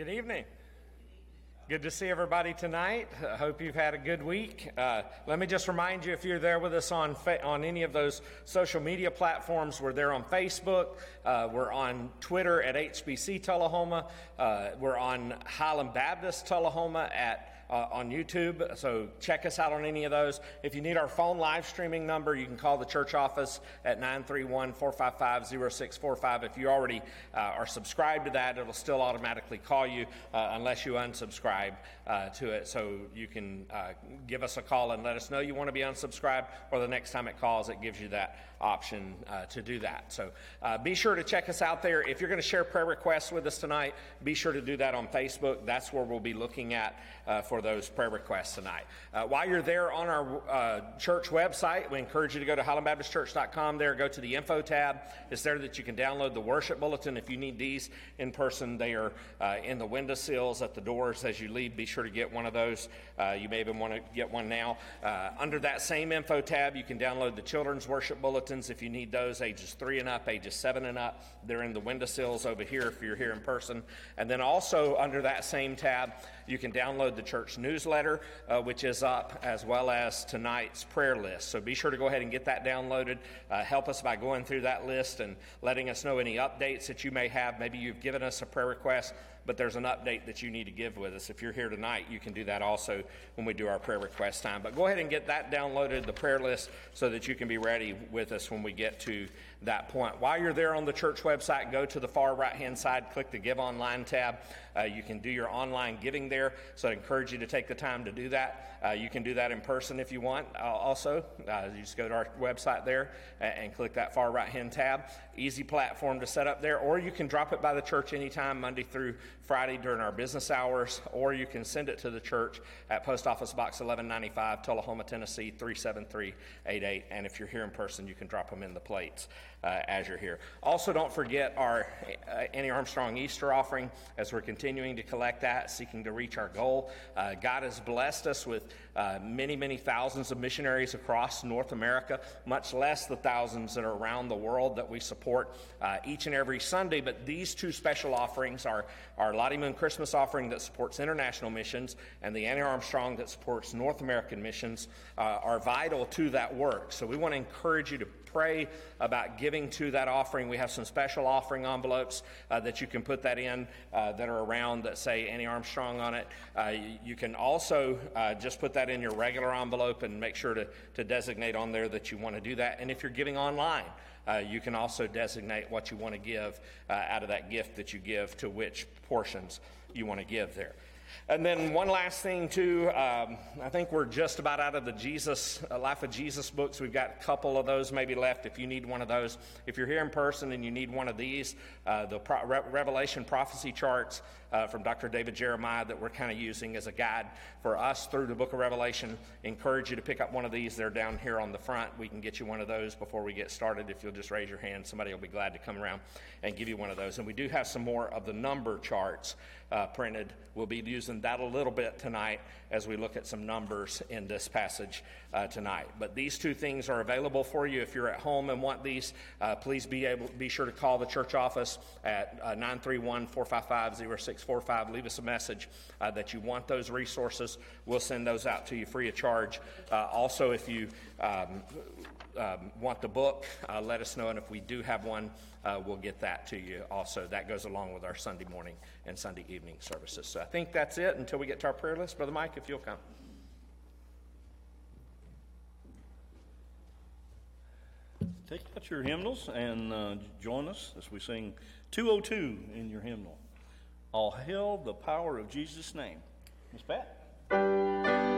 evening. Good to see everybody tonight. I hope you've had a good week. Uh, let me just remind you if you're there with us on, fa- on any of those social media platforms, we're there on Facebook, uh, we're on Twitter at HBC Tullahoma, uh, we're on Highland Baptist Tullahoma at uh, on YouTube. So check us out on any of those. If you need our phone live streaming number, you can call the church office at 931 455 0645. If you already uh, are subscribed to that, it'll still automatically call you uh, unless you unsubscribe uh, to it. So you can uh, give us a call and let us know you want to be unsubscribed, or the next time it calls, it gives you that option uh, to do that. So be sure to check us out there. If you're going to share prayer requests with us tonight, be sure to do that on Facebook. That's where we'll be looking at for those prayer requests tonight. Uh, while you're there on our uh, church website, we encourage you to go to highlandbaptistchurch.com there, go to the info tab. It's there that you can download the worship bulletin. If you need these in person, they are uh, in the windowsills at the doors as you leave. Be sure to get one of those. Uh, you may even want to get one now. Uh, under that same info tab, you can download the children's worship bulletins if you need those, ages three and up, ages seven and up. They're in the windowsills over here if you're here in person. And then also under that same tab, you can download the church newsletter, uh, which is up, as well as tonight's prayer list. So be sure to go ahead and get that downloaded. Uh, help us by going through that list and letting us know any updates that you may have. Maybe you've given us a prayer request but there's an update that you need to give with us. If you're here tonight, you can do that also when we do our prayer request time. But go ahead and get that downloaded, the prayer list, so that you can be ready with us when we get to that point. While you're there on the church website, go to the far right hand side, click the Give Online tab. Uh, you can do your online giving there, so I encourage you to take the time to do that. Uh, you can do that in person if you want uh, also. Uh, you just go to our website there and, and click that far right hand tab. Easy platform to set up there, or you can drop it by the church anytime, Monday through Friday during our business hours, or you can send it to the church at Post Office Box 1195, Tullahoma, Tennessee 37388. And if you're here in person, you can drop them in the plates uh, as you're here. Also, don't forget our uh, Annie Armstrong Easter offering as we're continuing to collect that, seeking to reach our goal. Uh, God has blessed us with uh, many, many thousands of missionaries across North America, much less the thousands that are around the world that we support uh, each and every Sunday. But these two special offerings are our Lottie Moon Christmas offering that supports international missions and the Annie Armstrong that supports North American missions uh, are vital to that work. So we want to encourage you to pray about giving to that offering. We have some special offering envelopes uh, that you can put that in uh, that are around that say Annie Armstrong on it. Uh, you can also uh, just put that in your regular envelope and make sure to, to designate on there that you want to do that. And if you're giving online, uh, you can also designate what you want to give out of that gift that you give to which portions you want to give there. And then one last thing, too. Um, I think we're just about out of the Jesus uh, Life of Jesus books. We've got a couple of those maybe left. If you need one of those, if you're here in person and you need one of these, uh, the Pro- Re- Revelation prophecy charts uh, from Dr. David Jeremiah that we're kind of using as a guide for us through the Book of Revelation. Encourage you to pick up one of these. They're down here on the front. We can get you one of those before we get started. If you'll just raise your hand, somebody will be glad to come around and give you one of those. And we do have some more of the number charts uh, printed. We'll be using that a little bit tonight as we look at some numbers in this passage uh, tonight. But these two things are available for you. If you're at home and want these, uh, please be able be sure to call the church office at uh, 931 455 0645. Leave us a message uh, that you want those resources. We'll send those out to you free of charge. Uh, also, if you um, um, want the book, uh, let us know. And if we do have one, uh, we'll get that to you also. That goes along with our Sunday morning and Sunday evening services. So I think that's it until we get to our prayer list. Brother Mike, if you'll come. Take out your hymnals and uh, join us as we sing 202 in your hymnal. All hail the power of Jesus' name. Miss Pat?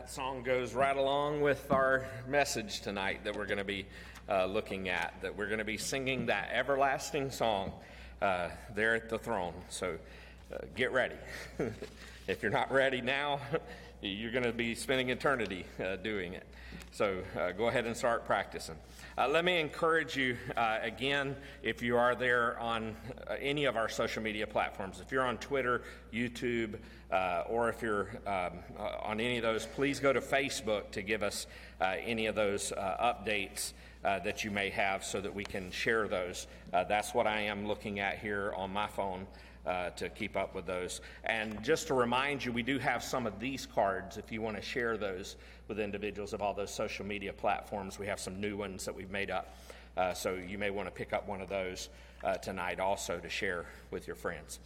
That song goes right along with our message tonight that we're going to be uh, looking at, that we're going to be singing that everlasting song uh, there at the throne. So uh, get ready. if you're not ready now, you're going to be spending eternity uh, doing it. So uh, go ahead and start practicing. Uh, let me encourage you uh, again if you are there on uh, any of our social media platforms. If you're on Twitter, YouTube, uh, or if you're um, uh, on any of those, please go to Facebook to give us any of those updates that you may have so that we can share those. That's what I am looking at here on my phone. Uh, to keep up with those. And just to remind you, we do have some of these cards if you want to share those with individuals of all those social media platforms. We have some new ones that we've made up. Uh, so you may want to pick up one of those uh, tonight also to share with your friends.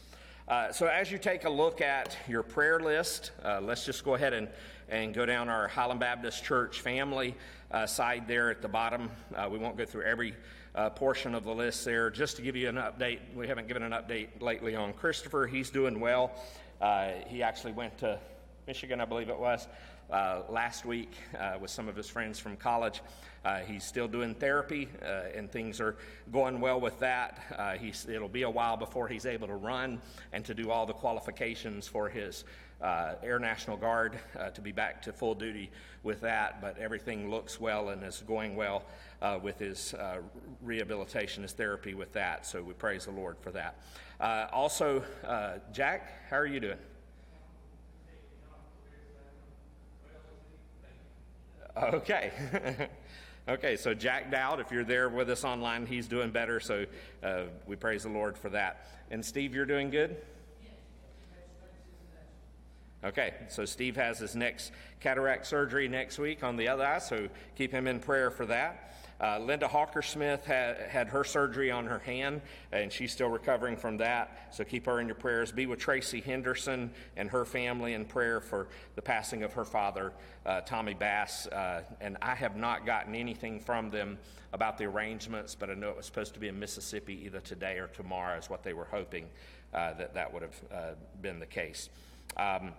Uh, so as you take a look at your prayer list, uh, let's just go ahead and, and go down our Highland Baptist Church family uh, side there at the bottom. We won't go through every uh, portion of the list there. Just to give you an update, we haven't given an update lately on Christopher. He's doing well. Uh, he actually went to Michigan, I believe it was, uh, last week uh, with some of his friends from college. Uh, he's still doing therapy, uh, and things are going well with that. Uh, it'll be a while before he's able to run and to do all the qualifications for his uh, Air National Guard uh, to be back to full duty with that, but everything looks well and is going well uh, with his uh, rehabilitation, his therapy with that. So we praise the Lord for that. Uh, also, uh, Jack, how are you doing? Okay. okay, so Jack Dowd, if you're there with us online, he's doing better, so we praise the Lord for that. And Steve, you're doing good? Okay, so Steve has his next cataract surgery next week on the other eye, so keep him in prayer for that. Uh, Linda Hawker Smith had, had her surgery on her hand, and she's still recovering from that, so keep her in your prayers. Be with Tracy Henderson and her family in prayer for the passing of her father, uh, Tommy Bass. Uh, and I have not gotten anything from them about the arrangements, but I know it was supposed to be in Mississippi either today or tomorrow, is what they were hoping uh, that that would have uh, been the case. Um,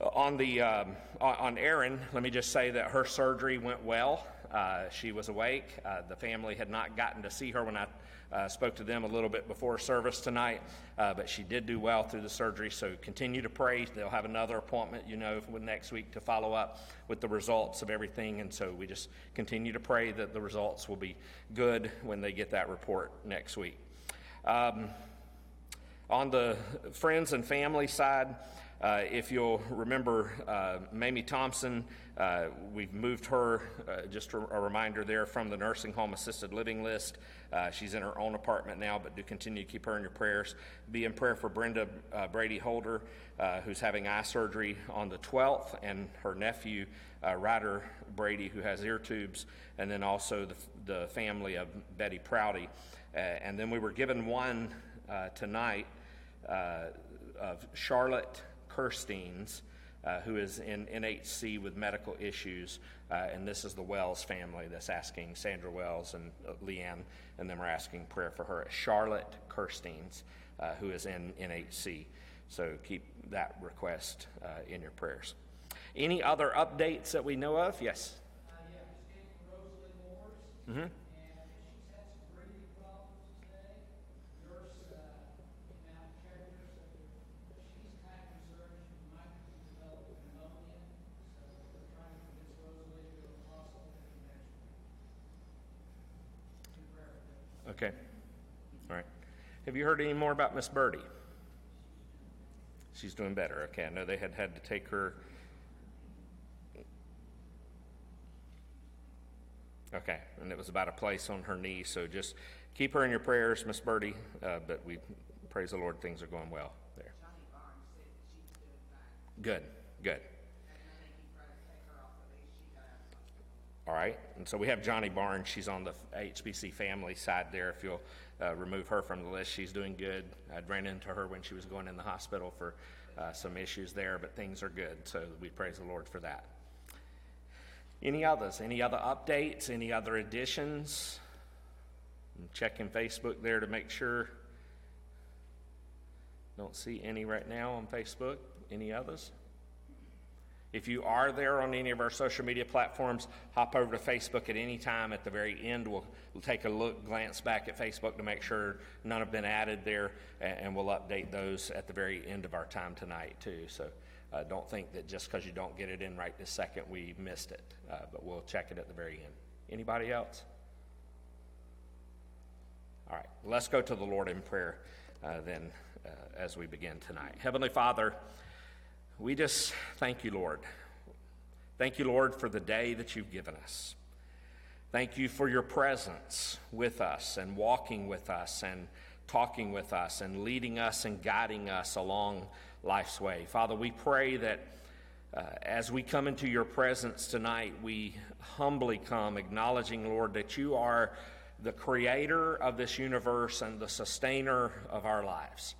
on the um, on- Erin, let me just say that her surgery went well. Uh, she was awake. Uh, the family had not gotten to see her when I uh, spoke to them a little bit before service tonight, uh, but she did do well through the surgery. So continue to pray. They'll have another appointment, you know, next week to follow up with the results of everything. And so we just continue to pray that the results will be good when they get that report next week. Um, on the friends and family side, uh, if you'll remember uh, Mamie Thompson, uh, we've moved her, uh, just a, reminder there, from the nursing home assisted living list. Uh, she's in her own apartment now, but do continue to keep her in your prayers. Be in prayer for Brenda uh, Brady Holder, who's having eye surgery on the 12th, and her nephew, Ryder Brady, who has ear tubes, and then also the, the family of Betty Prouty. And then we were given one tonight of Charlotte Kirsteins, uh, who is in NHC with medical issues. Uh, and this is the Wells family that's asking Sandra Wells and uh, Leanne, and them are asking prayer for her. Charlotte Kirsteins, uh, who is in NHC. So keep that request uh, in your prayers. Any other updates that we know of? Yes. Uh, yeah, Mm-hmm. Okay. All right. Have you heard any more about Miss Birdie? She's doing better. Okay. I know they had had to take her. Okay. And it was about a place on her knee. So just keep her in your prayers, Miss Birdie. Uh, but we praise the Lord, things are going well there. Good. Good. All right. And so we have Johnny Barnes. She's on the HBC family side there. If you'll uh, remove her from the list, she's doing good. I'd ran into her when she was going in the hospital for uh, some issues there, but things are good. So we praise the Lord for that. Any others? Any other updates? Any other additions? I'm checking Facebook there to make sure. Don't see any right now on Facebook. Any others? If you are there on any of our social media platforms, hop over to Facebook at any time. At the very end, we'll, we'll take a look, glance back at Facebook to make sure none have been added there, and, and we'll update those at the very end of our time tonight, too. So uh, don't think that just because you don't get it in right this second, we missed it, uh, but we'll check it at the very end. Anybody else? All right, let's go to the Lord in prayer uh, then uh, as we begin tonight. Heavenly Father, we just thank you, Lord. Thank you, Lord, for the day that you've given us. Thank you for your presence with us and walking with us and talking with us and leading us and guiding us along life's way. Father, we pray that uh, as we come into your presence tonight, we humbly come acknowledging, Lord, that you are the creator of this universe and the sustainer of our lives.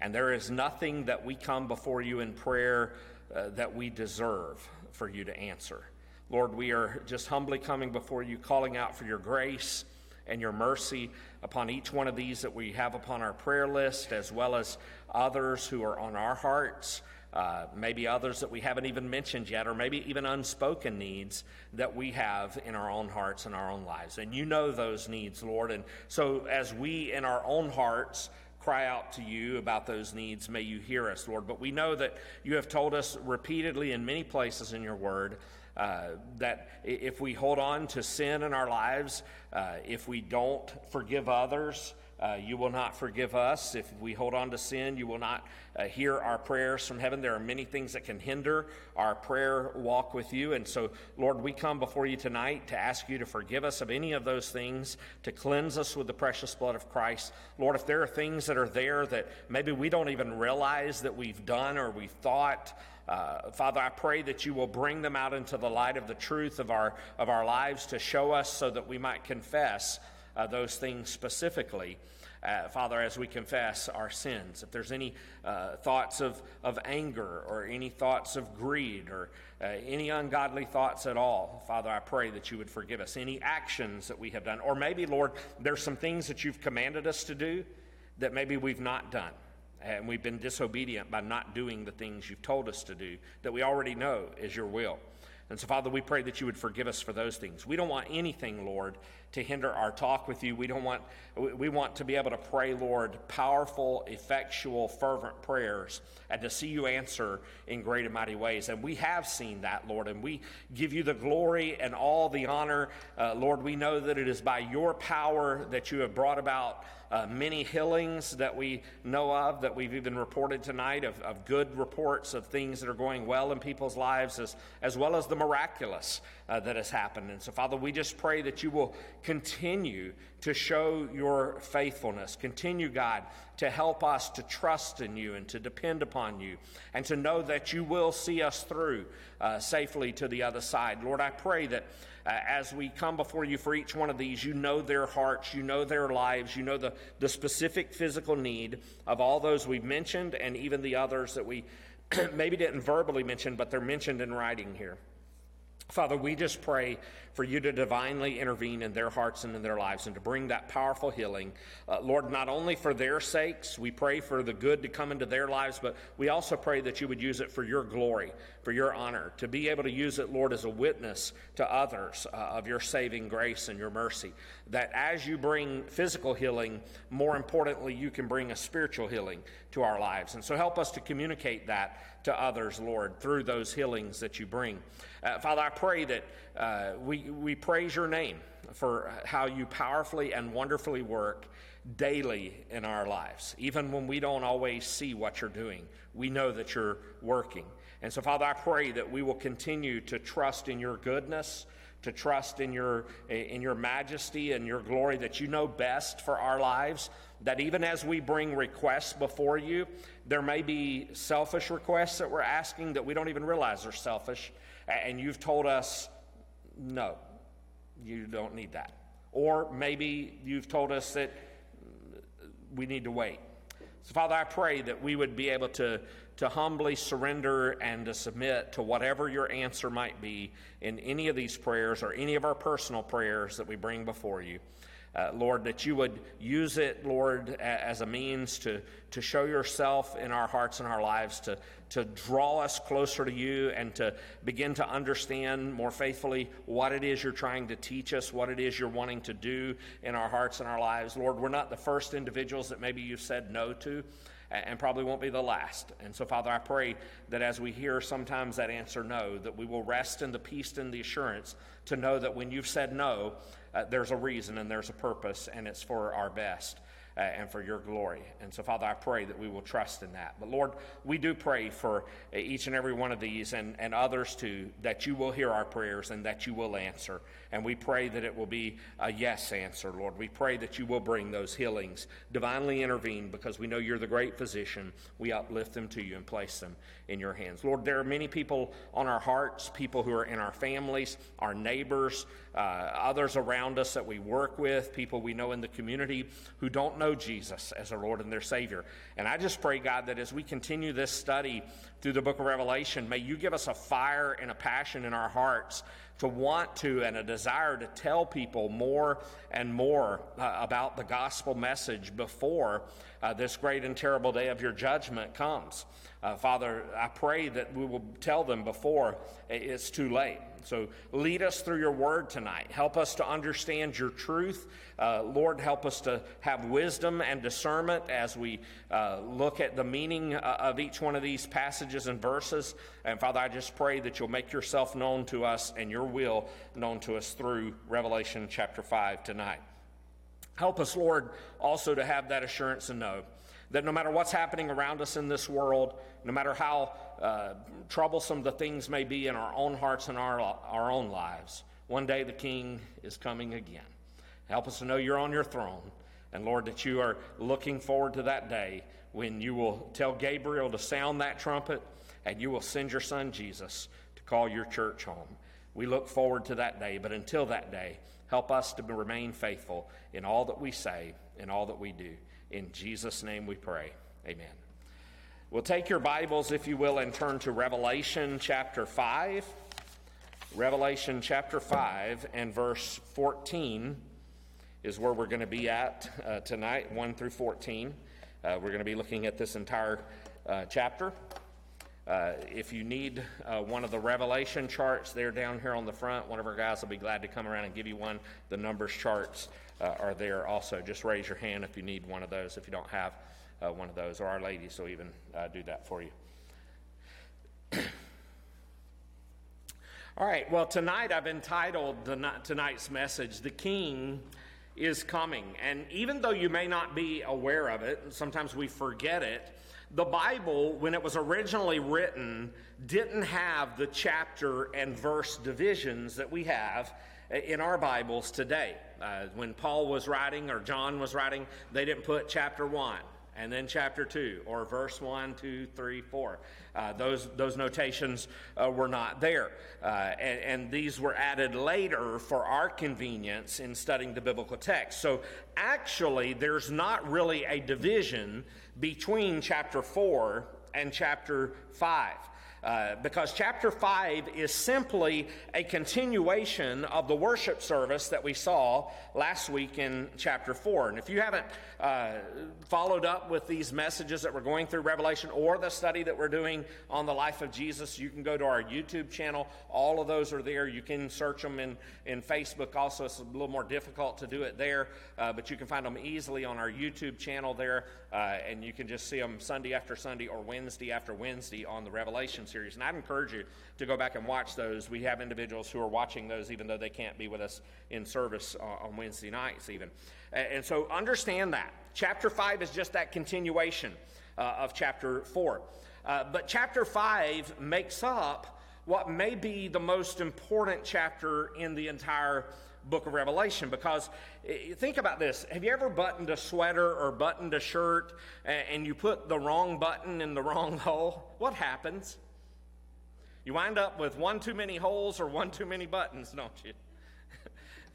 And there is nothing that we come before you in prayer uh, that we deserve for you to answer. Lord, we are just humbly coming before you, calling out for your grace and your mercy upon each one of these that we have upon our prayer list, as well as others who are on our hearts. Uh, maybe others that we haven't even mentioned yet, or maybe even unspoken needs that we have in our own hearts and our own lives. And you know those needs, Lord. And so, as we in our own hearts cry out to you about those needs, may you hear us, Lord. But we know that you have told us repeatedly in many places in your word uh, that if we hold on to sin in our lives, uh, if we don't forgive others, uh, you will not forgive us. If we hold on to sin, you will not uh, hear our prayers from heaven. There are many things that can hinder our prayer walk with you. And so, Lord, we come before you tonight to ask you to forgive us of any of those things, to cleanse us with the precious blood of Christ. Lord, if there are things that are there that maybe we don't even realize that we've done or we've thought, uh, Father, I pray that you will bring them out into the light of the truth of our, of our lives to show us so that we might confess uh, those things specifically. Uh, Father, as we confess our sins, if there's any uh, thoughts of, of anger or any thoughts of greed or uh, any ungodly thoughts at all, Father, I pray that you would forgive us. Any actions that we have done, or maybe, Lord, there's some things that you've commanded us to do that maybe we've not done. And we've been disobedient by not doing the things you've told us to do that we already know is your will. And so, Father, we pray that you would forgive us for those things. We don't want anything, Lord, to hinder our talk with you. We don't want we want to be able to pray, Lord, powerful, effectual, fervent prayers and to see you answer in great and mighty ways. And we have seen that, Lord, and we give you the glory and all the honor. Uh, Lord, we know that it is by your power that you have brought about uh, many healings that we know of, that we've even reported tonight, of, of good reports of things that are going well in people's lives, as, as well as the miraculous uh, that has happened. And so, Father, we just pray that you will continue to show your faithfulness. Continue, God, to help us to trust in you and to depend upon you and to know that you will see us through uh, safely to the other side. Lord, I pray that uh, as we come before you for each one of these, you know their hearts, you know their lives, you know the, the specific physical need of all those we've mentioned and even the others that we maybe didn't verbally mention, but they're mentioned in writing here. Father, we just pray for you to divinely intervene in their hearts and in their lives and to bring that powerful healing. Uh, Lord, not only for their sakes, we pray for the good to come into their lives, but we also pray that you would use it for your glory, for your honor, to be able to use it, Lord, as a witness to others uh, of your saving grace and your mercy. That as you bring physical healing, more importantly, you can bring a spiritual healing to our lives. And so help us to communicate that to others, Lord, through those healings that you bring. Uh, Father, I pray that uh, we, we praise your name for how you powerfully and wonderfully work daily in our lives. Even when we don't always see what you're doing, we know that you're working. And so, Father, I pray that we will continue to trust in your goodness, to trust in your, in your majesty and your glory that you know best for our lives. That even as we bring requests before you, there may be selfish requests that we're asking that we don't even realize are selfish. And you've told us no, you don't need that. Or maybe you've told us that mm, we need to wait. So, Father, I pray that we would be able to, to humbly surrender and to submit to whatever your answer might be in any of these prayers or any of our personal prayers that we bring before you. Uh, Lord, that you would use it, Lord, as a means to, to show yourself in our hearts and our lives, to, to draw us closer to you, and to begin to understand more faithfully what it is you're trying to teach us, what it is you're wanting to do in our hearts and our lives. Lord, we're not the first individuals that maybe you've said no to and probably won't be the last. And so, Father, I pray that as we hear sometimes that answer no, that we will rest in the peace and the assurance to know that when you've said no, uh, there's a reason and there's a purpose, and it's for our best. Uh, and for your glory. And so, Father, I pray that we will trust in that. But Lord, we do pray for each and every one of these and, and others too, that you will hear our prayers and that you will answer. And we pray that it will be a yes answer, Lord. We pray that you will bring those healings, divinely intervene, because we know you're the great physician. We uplift them to you and place them in your hands. Lord, there are many people on our hearts, people who are in our families, our neighbors, uh, others around us that we work with, people we know in the community who don't know Jesus as their Lord and their Savior. And I just pray, God, that as we continue this study through the book of Revelation, may you give us a fire and a passion in our hearts to want to and a desire to tell people more and more uh, about the gospel message before uh, this great and terrible day of your judgment comes. Uh, Father, I pray that we will tell them before it's too late. So lead us through your word tonight. Help us to understand your truth. Uh, Lord, help us to have wisdom and discernment as we uh, look at the meaning uh, of each one of these passages and verses. And Father, I just pray that you'll make yourself known to us and your will known to us through Revelation chapter 5 tonight. Help us, Lord, also to have that assurance and know that no matter what's happening around us in this world, no matter how uh, troublesome the things may be in our own hearts and our, our own lives, one day the King is coming again. Help us to know you're on your throne. And Lord, that you are looking forward to that day when you will tell Gabriel to sound that trumpet and you will send your son Jesus to call your church home. We look forward to that day, but until that day, help us to remain faithful in all that we say, in all that we do. In Jesus' name we pray. Amen. We'll take your Bibles, if you will, and turn to Revelation chapter 5. Revelation chapter 5 and verse 14 is where we're going to be at uh, tonight, 1 through 14. Uh, we're going to be looking at this entire uh, chapter. Uh, if you need uh, one of the Revelation charts, they're down here on the front. One of our guys will be glad to come around and give you one. The numbers charts uh, are there also. Just raise your hand if you need one of those, if you don't have uh, one of those, or our ladies will even uh, do that for you. All right, well, tonight I've entitled tonight's message, The King is Coming. And even though you may not be aware of it, sometimes we forget it, the Bible, when it was originally written, didn't have the chapter and verse divisions that we have in our Bibles today. Uh, when Paul was writing or John was writing, they didn't put chapter 1 and then chapter 2 or verse 1, 2, 3, 4. Uh, those, those notations uh, were not there. Uh, and, and, these were added later for our convenience in studying the biblical text. So actually, there's not really a division between chapter 4 and chapter 5. Uh, because chapter 5 is simply a continuation of the worship service that we saw last week in chapter 4. And if you haven't uh, followed up with these messages that we're going through Revelation or the study that we're doing on the life of Jesus, you can go to our YouTube channel. All of those are there. You can search them in, in Facebook also. It's a little more difficult to do it there, uh, but you can find them easily on our YouTube channel there, uh, and you can just see them Sunday after Sunday or Wednesday after Wednesday on the Revelation series. And I'd encourage you to go back and watch those. We have individuals who are watching those even though they can't be with us in service uh, on Wednesday nights, even. And so understand that. Chapter 5 is just that continuation uh, of chapter 4. Uh, but chapter 5 makes up what may be the most important chapter in the entire book of Revelation because think about this. Have you ever buttoned a sweater or buttoned a shirt and you put the wrong button in the wrong hole? What happens? You wind up with one too many holes or one too many buttons, don't you?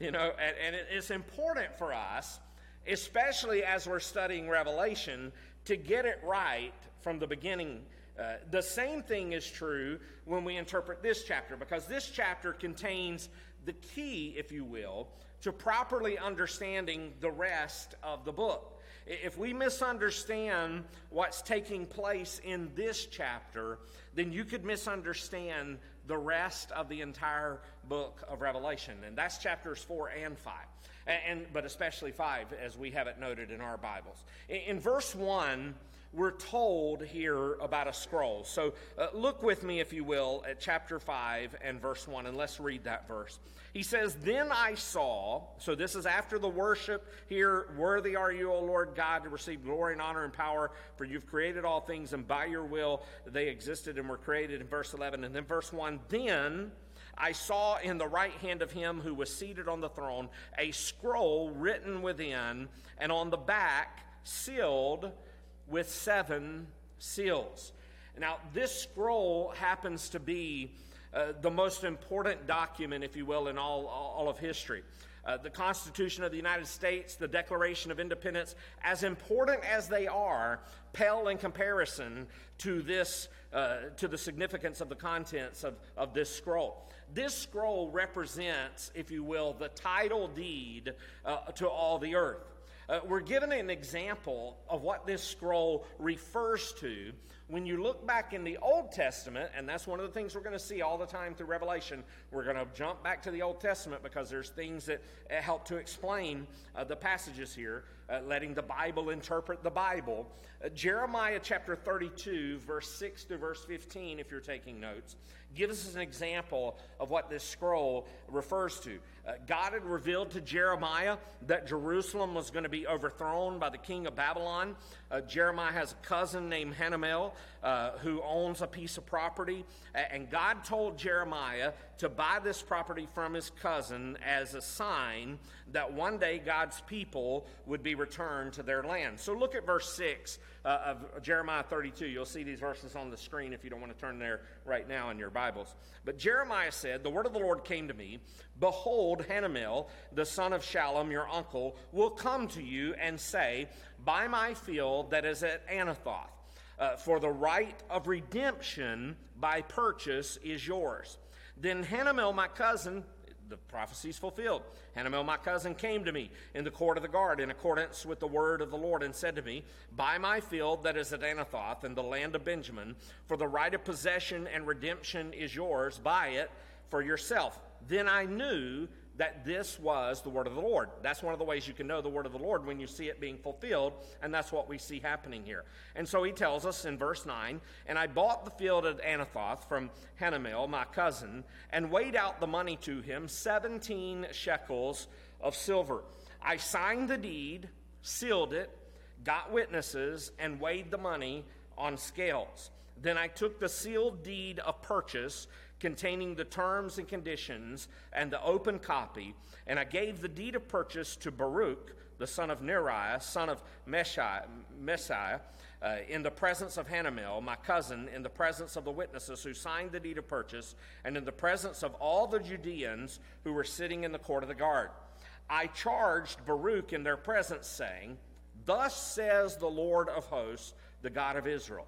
you know, and, and it's important for us, especially as we're studying Revelation, to get it right from the beginning. Uh, the same thing is true when we interpret this chapter, because this chapter contains the key, if you will, to properly understanding the rest of the book. If we misunderstand what's taking place in this chapter, then you could misunderstand the rest of the entire book of Revelation. And that's chapters 4 and 5. And, but especially 5 as we have it noted in our Bibles. In, in verse 1, we're told here about a scroll. So uh, look with me, if you will, at chapter 5 and verse 1, and let's read that verse. He says, Then I saw, so this is after the worship here, worthy are you, O Lord God, to receive glory and honor and power, for you've created all things, and by your will they existed and were created in verse 11. And then verse 1, Then I saw in the right hand of him who was seated on the throne a scroll written within, and on the back sealed with seven seals. Now, this scroll happens to be uh, the most important document, if you will, in all, all of history. Uh, the Constitution of the United States, the Declaration of Independence, as important as they are, pale in comparison to this, uh, to the significance of the contents of, of this scroll. This scroll represents, if you will, the title deed uh, to all the earth. Uh, we're given an example of what this scroll refers to when you look back in the Old Testament, and that's one of the things we're going to see all the time through Revelation, we're going to jump back to the Old Testament because there's things that uh, help to explain uh, the passages here, uh, letting the Bible interpret the Bible. Uh, Jeremiah chapter 32, verse 6 to verse 15, if you're taking notes, gives us an example of what this scroll refers to. Uh, God had revealed to Jeremiah that Jerusalem was going to be overthrown by the king of Babylon. Uh, Jeremiah has a cousin named Hanamel uh, who owns a piece of property. And God told Jeremiah to buy this property from his cousin as a sign that one day God's people would be returned to their land. So look at verse 6 uh, of Jeremiah 32. You'll see these verses on the screen if you don't want to turn there right now in your Bibles. But Jeremiah said, The word of the Lord came to me Behold, Hanamel, the son of Shallum, your uncle, will come to you and say, Buy my field that is at Anathoth, uh, for the right of redemption by purchase is yours. Then Hanamel, my cousin, the prophecy is fulfilled. Hanamel, my cousin, came to me in the court of the guard in accordance with the word of the Lord and said to me, Buy my field that is at Anathoth in the land of Benjamin, for the right of possession and redemption is yours. Buy it for yourself. Then I knew that this was the word of the Lord. That's one of the ways you can know the word of the Lord when you see it being fulfilled, and that's what we see happening here. And so he tells us in verse 9, And I bought the field at Anathoth from Hanamel, my cousin, and weighed out the money to him, 17 shekels of silver. I signed the deed, sealed it, got witnesses, and weighed the money on scales. Then I took the sealed deed of purchase containing the terms and conditions and the open copy, and I gave the deed of purchase to Baruch, the son of Neriah, son of Mahseiah, uh, in the presence of Hanamel, my cousin, in the presence of the witnesses who signed the deed of purchase, and in the presence of all the Judeans who were sitting in the court of the guard. I charged Baruch in their presence, saying, Thus says the Lord of hosts, the God of Israel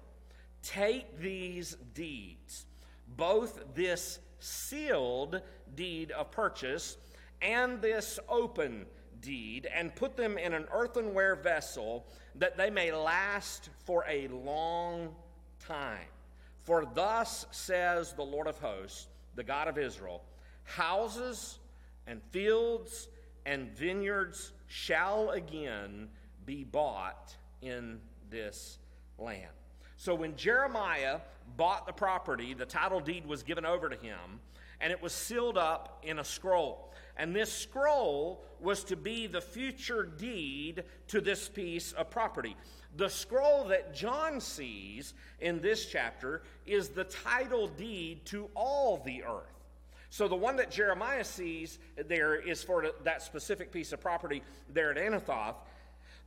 Take these deeds both this sealed deed of purchase and this open deed, and put them in an earthenware vessel that they may last for a long time. For thus says the Lord of hosts, the God of Israel houses and fields and vineyards shall again be bought in this land. So when Jeremiah bought the property, the title deed was given over to him, and it was sealed up in a scroll. And this scroll was to be the future deed to this piece of property. The scroll that John sees in this chapter is the title deed to all the earth. So the one that Jeremiah sees there is for that specific piece of property there at Anathoth.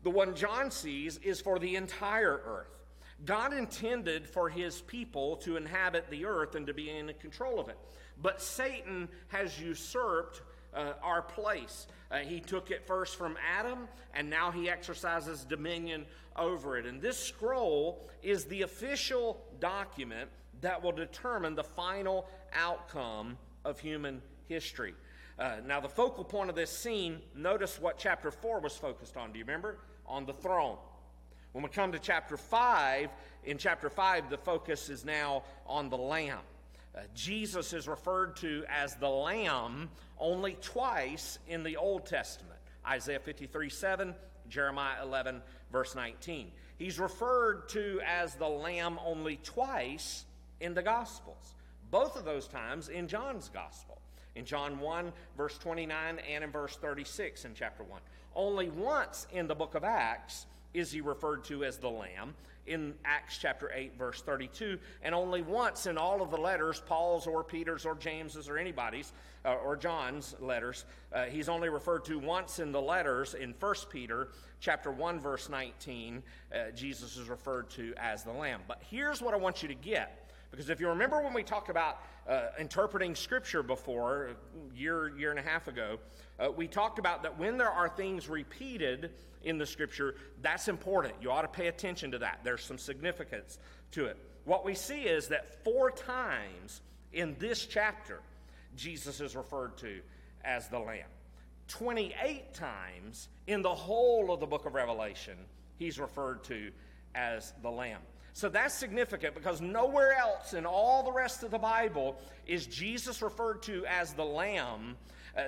The one John sees is for the entire earth. God intended for his people to inhabit the earth and to be in control of it. But Satan has usurped uh, our place. Uh, he took it first from Adam, and now he exercises dominion over it. And this scroll is the official document that will determine the final outcome of human history. Uh, now, the focal point of this scene, notice what chapter 4 was focused on. Do you remember? On the throne. When we come to chapter 5, in chapter 5, the focus is now on the Lamb. Uh, Jesus is referred to as the Lamb only twice in the Old Testament Isaiah 53 7, Jeremiah 11, verse 19. He's referred to as the Lamb only twice in the Gospels, both of those times in John's Gospel. In John 1, verse 29, and in verse 36 in chapter 1. Only once in the book of Acts is he referred to as the Lamb in Acts chapter 8, verse 32, and only once in all of the letters, Paul's or Peter's or James's or anybody's, uh, or John's letters, uh, he's only referred to once in the letters in 1 Peter chapter 1, verse 19, uh, Jesus is referred to as the Lamb. But here's what I want you to get. Because if you remember when we talked about uh, interpreting Scripture before, a year, year and a half ago, uh, we talked about that when there are things repeated in the Scripture, that's important. You ought to pay attention to that. There's some significance to it. What we see is that four times in this chapter, Jesus is referred to as the Lamb. 28 times in the whole of the book of Revelation, he's referred to as the Lamb. So that's significant because nowhere else in all the rest of the Bible is Jesus referred to as the Lamb uh,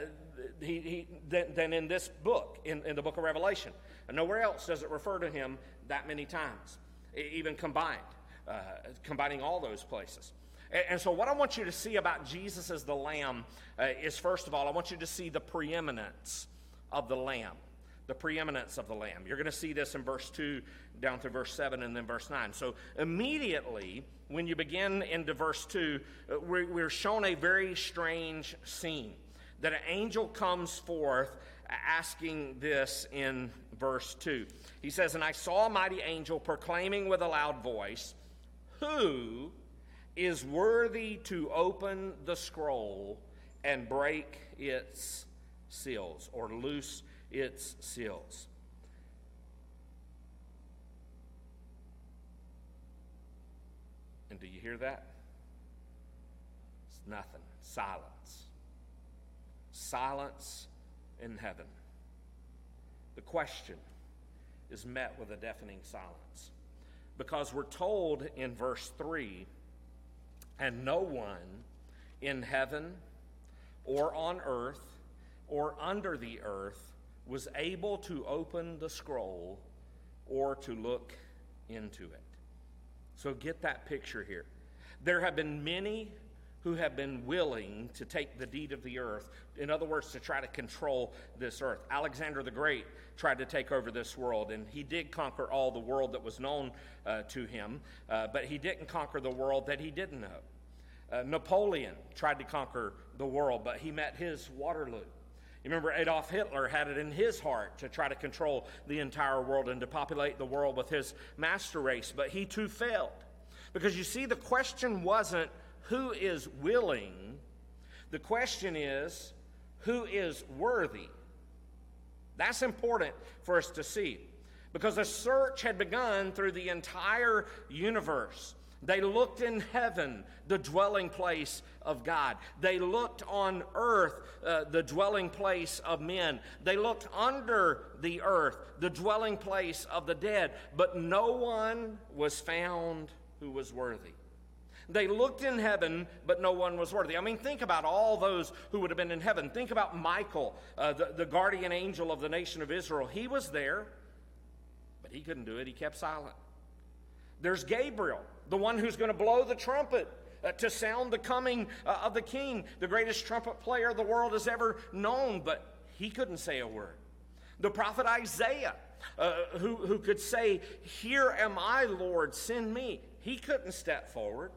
he, he, than, than, in this book, in, in the book of Revelation. And nowhere else does it refer to him that many times, even combined, uh, combining all those places. And, and, so, what I want you to see about Jesus as the Lamb uh, is first of all, I want you to see the preeminence of the Lamb the preeminence of the Lamb. You're going to see this in verse 2 down to verse 7 and then verse 9. So, immediately, when you begin into verse 2, uh, we're, we're shown a very strange scene that an angel comes forth asking this in verse 2. He says, And I saw a mighty angel proclaiming with a loud voice, Who is worthy to open the scroll and break its seals or loose its seals. And do you hear that? It's nothing. Silence. Silence in heaven. The question is met with a deafening silence. Because we're told in verse 3 and no one in heaven or on earth or under the earth was able to open the scroll or to look into it. So get that picture here. There have been many who have been willing to take the deed of the earth. In other words, to try to control this earth. Alexander the Great tried to take over this world, and he did conquer all the world that was known uh, to him, uh, but he didn't conquer the world that he didn't know. Uh, Napoleon tried to conquer the world, but he met his Waterloo. You remember Adolf Hitler had it in his heart to try to control the entire world and to populate the world with his master race, but he too failed. Because you see, the question wasn't who is willing, the question is who is worthy. That's important for us to see. Because a search had begun through the entire universe They looked in heaven, the dwelling place of God. They looked on earth, uh, the dwelling place of men. They looked under the earth, the dwelling place of the dead. But no one was found who was worthy. They looked in heaven, but no one was worthy. I mean, think about all those who would have been in heaven. Think about Michael, uh, the, the guardian angel of the nation of Israel. He was there, but he couldn't do it. He kept silent. There's Gabriel, the one who's going to blow the trumpet uh, to sound the coming uh, of the king, the greatest trumpet player the world has ever known, but he couldn't say a word. The prophet Isaiah, uh, who, who could say, Here am I, Lord, send me, he couldn't step forward.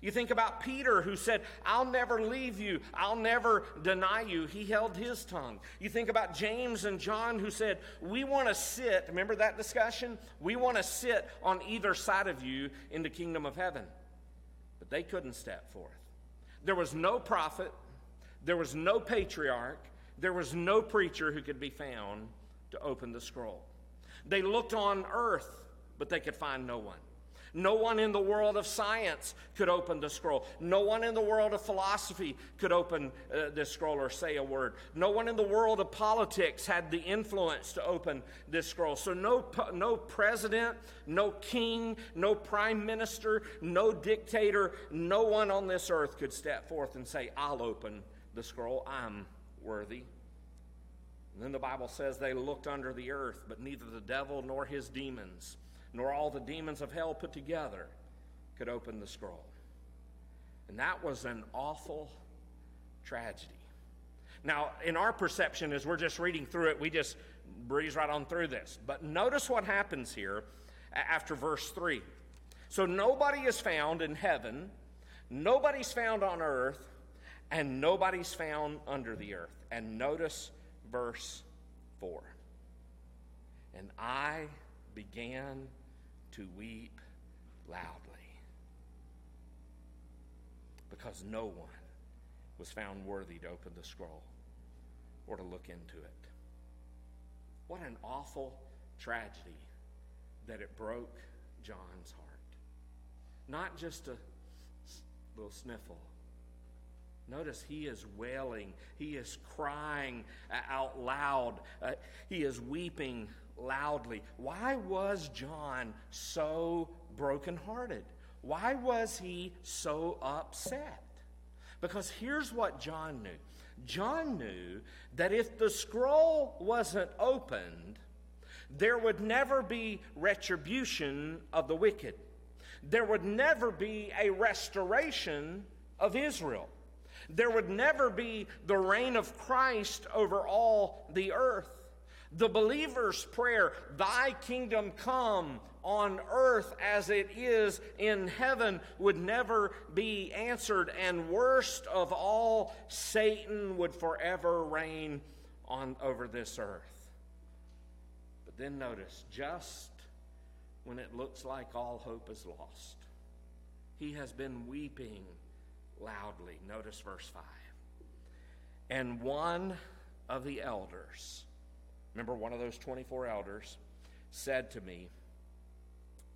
You think about Peter who said, I'll never leave you, I'll never deny you. He held his tongue. You think about James and John who said, We want to sit, remember that discussion? We want to sit on either side of you in the kingdom of heaven. But they couldn't step forth. There was no prophet, there was no patriarch, there was no preacher who could be found to open the scroll. They looked on earth, but they could find no one. No one in the world of science could open the scroll. No one in the world of philosophy could open uh, this scroll or say a word. No one in the world of politics had the influence to open this scroll. So, no, no president, no king, no prime minister, no dictator, no one on this earth could step forth and say, I'll open the scroll. I'm worthy. And then the Bible says they looked under the earth, but neither the devil nor his demons nor all the demons of hell put together could open the scroll. And that was an awful tragedy. Now, in our perception, as we're just reading through it, we just breeze right on through this. But notice what happens here after verse 3. So nobody is found in heaven, nobody's found on earth, and nobody's found under the earth. And notice verse 4. And I began to weep loudly because no one was found worthy to open the scroll or to look into it. What an awful tragedy that it broke John's heart. Not just a little sniffle. Notice he is wailing, he is crying out loud, uh, he is weeping loudly. Why was John so brokenhearted? Why was he so upset? Because here's what John knew John knew that if the scroll wasn't opened, there would never be retribution of the wicked. There would never be a restoration of Israel. There would never be the reign of Christ over all the earth. The believer's prayer, Thy kingdom come on earth as it is in heaven, would never be answered. And worst of all, Satan would forever reign on over this earth. But then notice, just when it looks like all hope is lost, he has been weeping loudly. Notice verse 5. And one of the elders, Remember, one of those 24 elders said to me,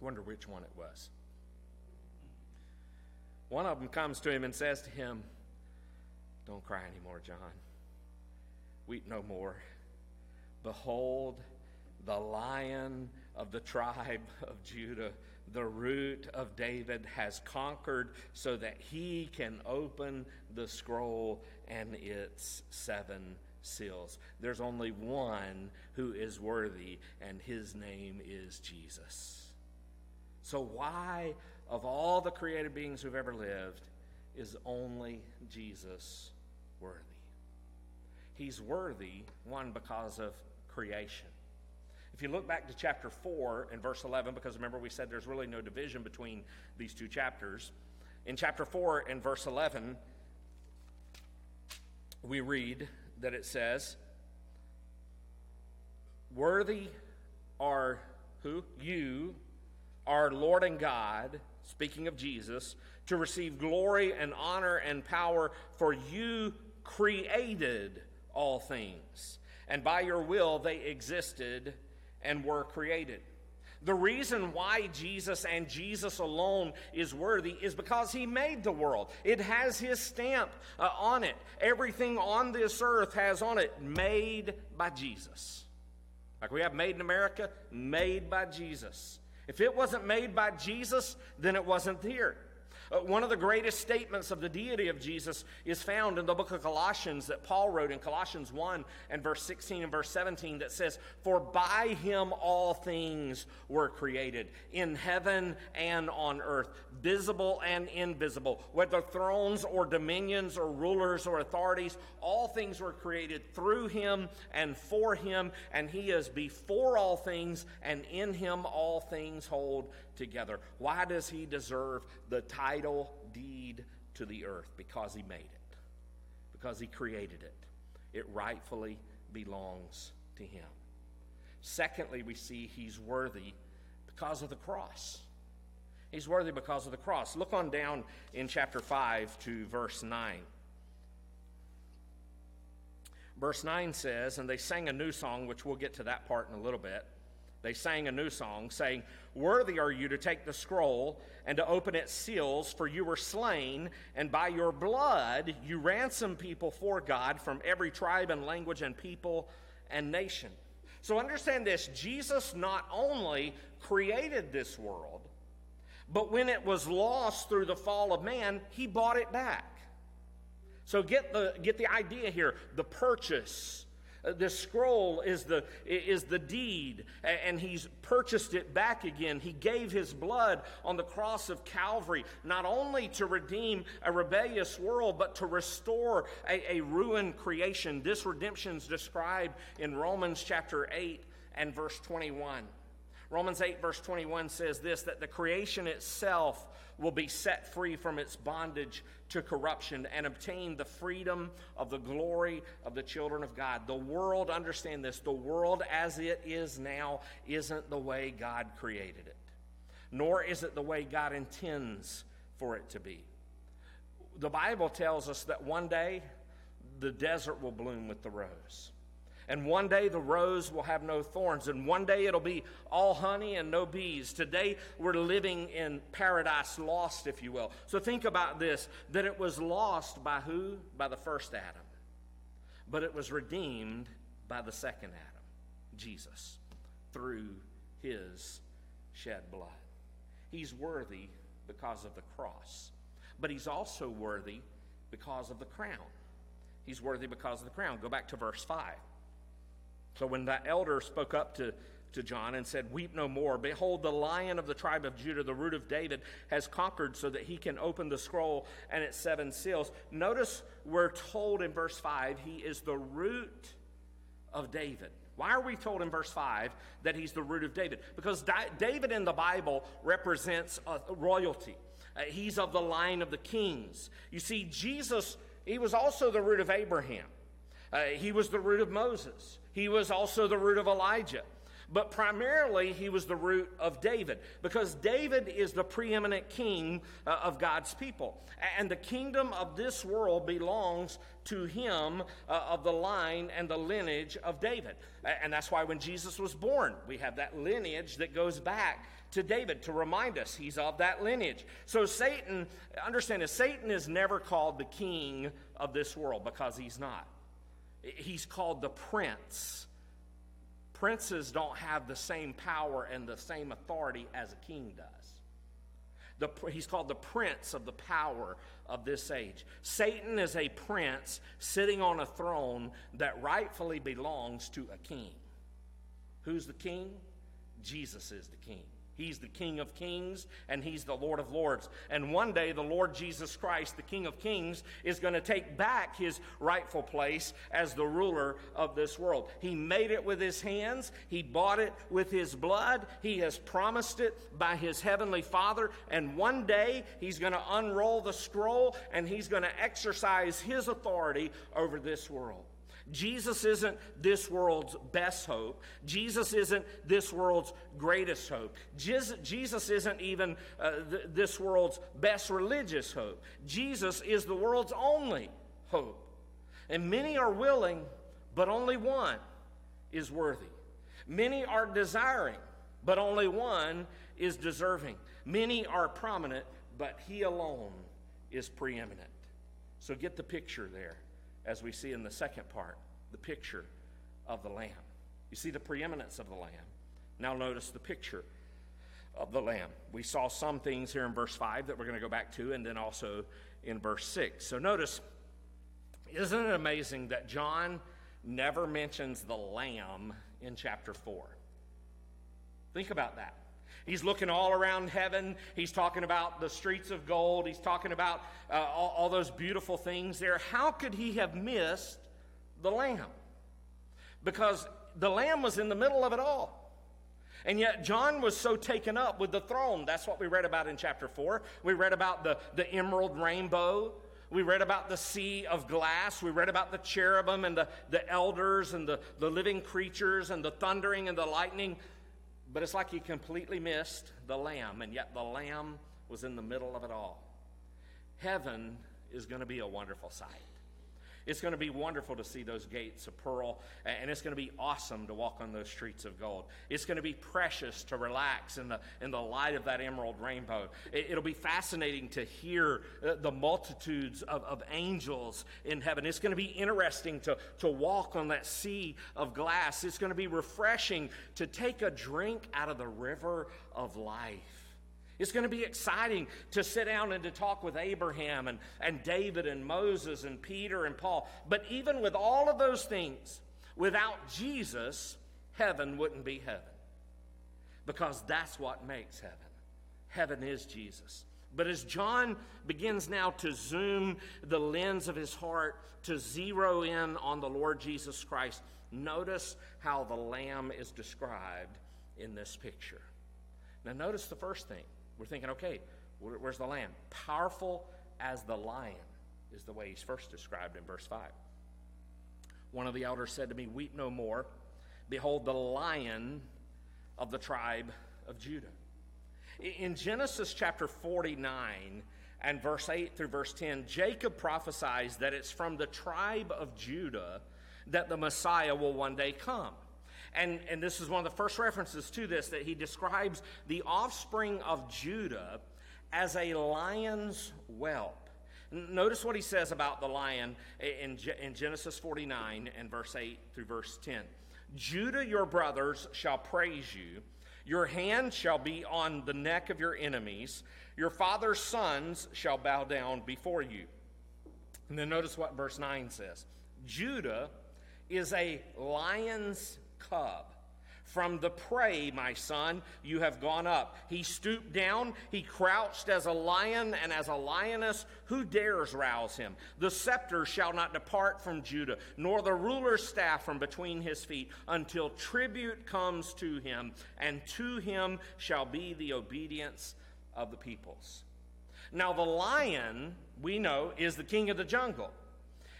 wonder which one it was. One of them comes to him and says to him, Don't cry anymore, John. Weep no more. Behold, the lion of the tribe of Judah, the root of David, has conquered so that he can open the scroll and its seven seals. There's only one who is worthy, and his name is Jesus. So, why, of all the created beings who've ever lived, is only Jesus worthy? He's worthy, one, because of creation. If you look back to chapter 4 and verse 11, because remember we said there's really no division between these two chapters. In chapter 4 and verse 11, we read, that it says, Worthy are who? You, our Lord and God, speaking of Jesus, to receive glory and honor and power, for you created all things, and by your will they existed and were created. The reason why Jesus and Jesus alone is worthy is because he made the world. It has his stamp uh, on it. Everything on this earth has on it made by Jesus. Like we have made in America, made by Jesus. If it wasn't made by Jesus, then it wasn't here. Uh, one of the greatest statements of the deity of Jesus is found in the book of Colossians that Paul wrote in Colossians 1 and verse 16 and verse 17 that says, For by him all things were created, in heaven and on earth, visible and invisible, whether thrones or dominions or rulers or authorities, all things were created through him and for him, and he is before all things, and in him all things hold together. Why does he deserve the title deed to the earth? Because he made it, because he created it. It rightfully belongs to him. Secondly, we see he's worthy because of the cross. He's worthy because of the cross. Look on down in chapter 5 to verse 9. Verse 9 says, And they sang a new song, which we'll get to that part in a little bit. They sang a new song, saying, Worthy are you to take the scroll and to open its seals, for you were slain, and by your blood you ransomed people for God from every tribe and language and people and nation. So understand this Jesus not only created this world, but when it was lost through the fall of man, he bought it back. So get the, get the idea here the purchase Uh, the scroll is the, is the deed, and he's purchased it back again. He gave his blood on the cross of Calvary, not only to redeem a rebellious world, but to restore a, a ruined creation. This redemption is described in Romans chapter 8 and verse 21. Romans 8, verse 21 says this that the creation itself will be set free from its bondage to corruption and obtain the freedom of the glory of the children of God. The world, understand this, the world as it is now isn't the way God created it, nor is it the way God intends for it to be. The Bible tells us that one day the desert will bloom with the rose. And one day the rose will have no thorns, and one day it'll be all honey and no bees. Today we're living in paradise lost, if you will. So think about this that it was lost by who? By the first Adam. But it was redeemed by the second Adam, Jesus, through his shed blood. He's worthy because of the cross, but he's also worthy because of the crown. He's worthy because of the crown. Go back to verse 5. So when that elder spoke up to, to John and said, Weep no more. Behold, the lion of the tribe of Judah, the root of David, has conquered so that he can open the scroll and its seven seals. Notice we're told in verse 5 he is the root of David. Why are we told in verse 5 that he's the root of David? Because Di- David in the Bible represents royalty. Uh, he's of the line of the kings. You see, Jesus, he was also the root of Abraham. Uh, he was the root of Moses. He was also the root of Elijah. But primarily, he was the root of David because David is the preeminent king uh, of God's people. And the kingdom of this world belongs to him uh, of the line and the lineage of David. And that's why when Jesus was born, we have that lineage that goes back to David to remind us he's of that lineage. So Satan, understand this, Satan is never called the king of this world because he's not. He's called the prince. Princes don't have the same power and the same authority as a king does. The, he's called the prince of the power of this age. Satan is a prince sitting on a throne that rightfully belongs to a king. Who's the king? Jesus is the king. He's the King of Kings and He's the Lord of Lords. And one day, the Lord Jesus Christ, the King of Kings, is going to take back His rightful place as the ruler of this world. He made it with His hands, He bought it with His blood, He has promised it by His Heavenly Father. And one day, He's going to unroll the scroll and He's going to exercise His authority over this world. Jesus isn't this world's best hope. Jesus isn't this world's greatest hope. Jesus isn't even uh, th- this world's best religious hope. Jesus is the world's only hope. And many are willing, but only one is worthy. Many are desiring, but only one is deserving. Many are prominent, but he alone is preeminent. So get the picture there, as we see in the second part, the picture of the Lamb. You see the preeminence of the Lamb. Now notice the picture of the Lamb. We saw some things here in verse 5 that we're going to go back to, and then also in verse 6. So notice, isn't it amazing that John never mentions the Lamb in chapter 4? Think about that. He's looking all around heaven. He's talking about the streets of gold. He's talking about uh, all, all those beautiful things there. How could he have missed the Lamb? Because the Lamb was in the middle of it all. And yet, John was so taken up with the throne. That's what we read about in chapter 4. We read about the, the emerald rainbow. We read about the sea of glass. We read about the cherubim and the, the elders and the, the living creatures and the thundering and the lightning. But it's like he completely missed the lamb, and yet the lamb was in the middle of it all. Heaven is going to be a wonderful sight. It's going to be wonderful to see those gates of pearl, and it's going to be awesome to walk on those streets of gold. It's going to be precious to relax in the, in the light of that emerald rainbow. It, will be fascinating to hear uh, the multitudes of, of angels in heaven. It's going to be interesting to, to walk on that sea of glass. It's going to be refreshing to take a drink out of the river of life. It's going to be exciting to sit down and to talk with Abraham and, and David and Moses and Peter and Paul. But even with all of those things, without Jesus, heaven wouldn't be heaven. Because that's what makes heaven. Heaven is Jesus. But as John begins now to zoom the lens of his heart to zero in on the Lord Jesus Christ, notice how the Lamb is described in this picture. Now, notice the first thing we're thinking, okay, where's the lamb? Powerful as the lion is the way he's first described in verse 5. One of the elders said to me, Weep no more. Behold, the lion of the tribe of Judah. In Genesis chapter 49 and verse 8 through verse 10, Jacob prophesies that it's from the tribe of Judah that the Messiah will one day come. And, and this is one of the first references to this that he describes the offspring of Judah as a lion's whelp. Notice what he says about the lion in, in Genesis 49 and verse 8 through verse 10. Judah, your brothers, shall praise you. Your hand shall be on the neck of your enemies. Your father's sons shall bow down before you. And then notice what verse 9 says Judah is a lion's cub. From the prey, my son, you have gone up. He stooped down, he crouched as a lion and as a lioness. Who dares rouse him? The scepter shall not depart from Judah, nor the ruler's staff from between his feet, until tribute comes to him, and to him shall be the obedience of the peoples. Now, the lion, we know, is the king of the jungle.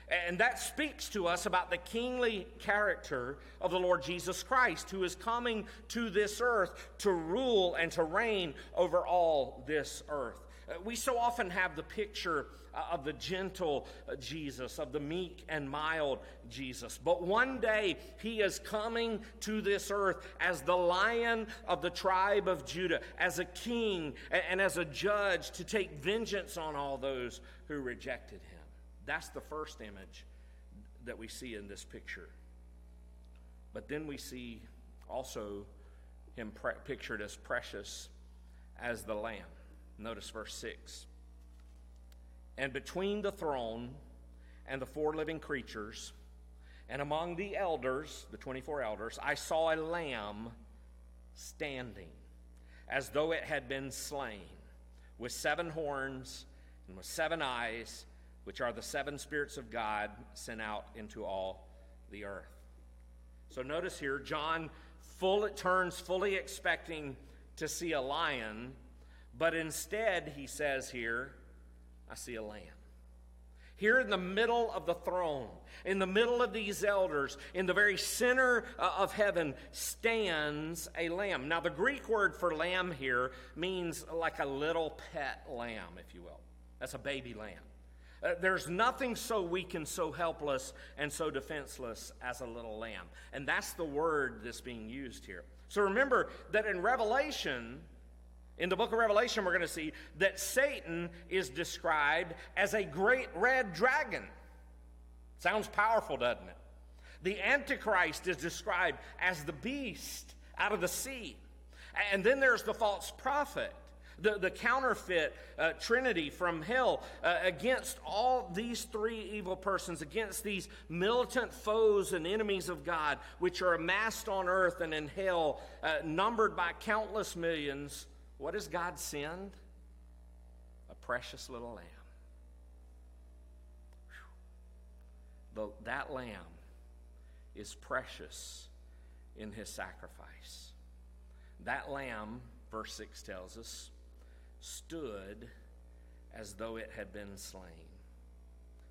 And that speaks to us about the kingly character of the Lord Jesus Christ, who is coming to this earth to rule and to reign over all this earth. Uh, we so often have the picture uh, of the gentle uh, Jesus, of the meek and mild Jesus. But one day he is coming to this earth as the lion of the tribe of Judah, as a king and as a judge to take vengeance on all those who rejected him. That's the first image that we see in this picture. But then we see also him pre- pictured as precious as the Lamb. Notice verse 6. And between the throne and the four living creatures, and among the elders, the 24 elders, I saw a lamb standing as though it had been slain, with seven horns and with seven eyes which are the seven spirits of God sent out into all the earth. So notice here, John full, turns fully expecting to see a lion, but instead he says here, I see a lamb. Here in the middle of the throne, in the middle of these elders, in the very center uh, of heaven, stands a lamb. Now, the Greek word for lamb here means like a little pet lamb, if you will. That's a baby lamb. Uh, there's nothing so weak and so helpless and so defenseless as a little lamb. And that's the word that's being used here. So remember that in Revelation, in the book of Revelation, we're going to see that Satan is described as a great red dragon. Sounds powerful, doesn't it? The Antichrist is described as the beast out of the sea. And then there's the false prophet the, the counterfeit uh, trinity from hell uh, against all these three evil persons, against these militant foes and enemies of God, which are amassed on earth and in hell, uh, numbered by countless millions. What does God send? A precious little lamb. The, that lamb is precious in his sacrifice. That lamb, verse 6 tells us, stood as though it had been slain.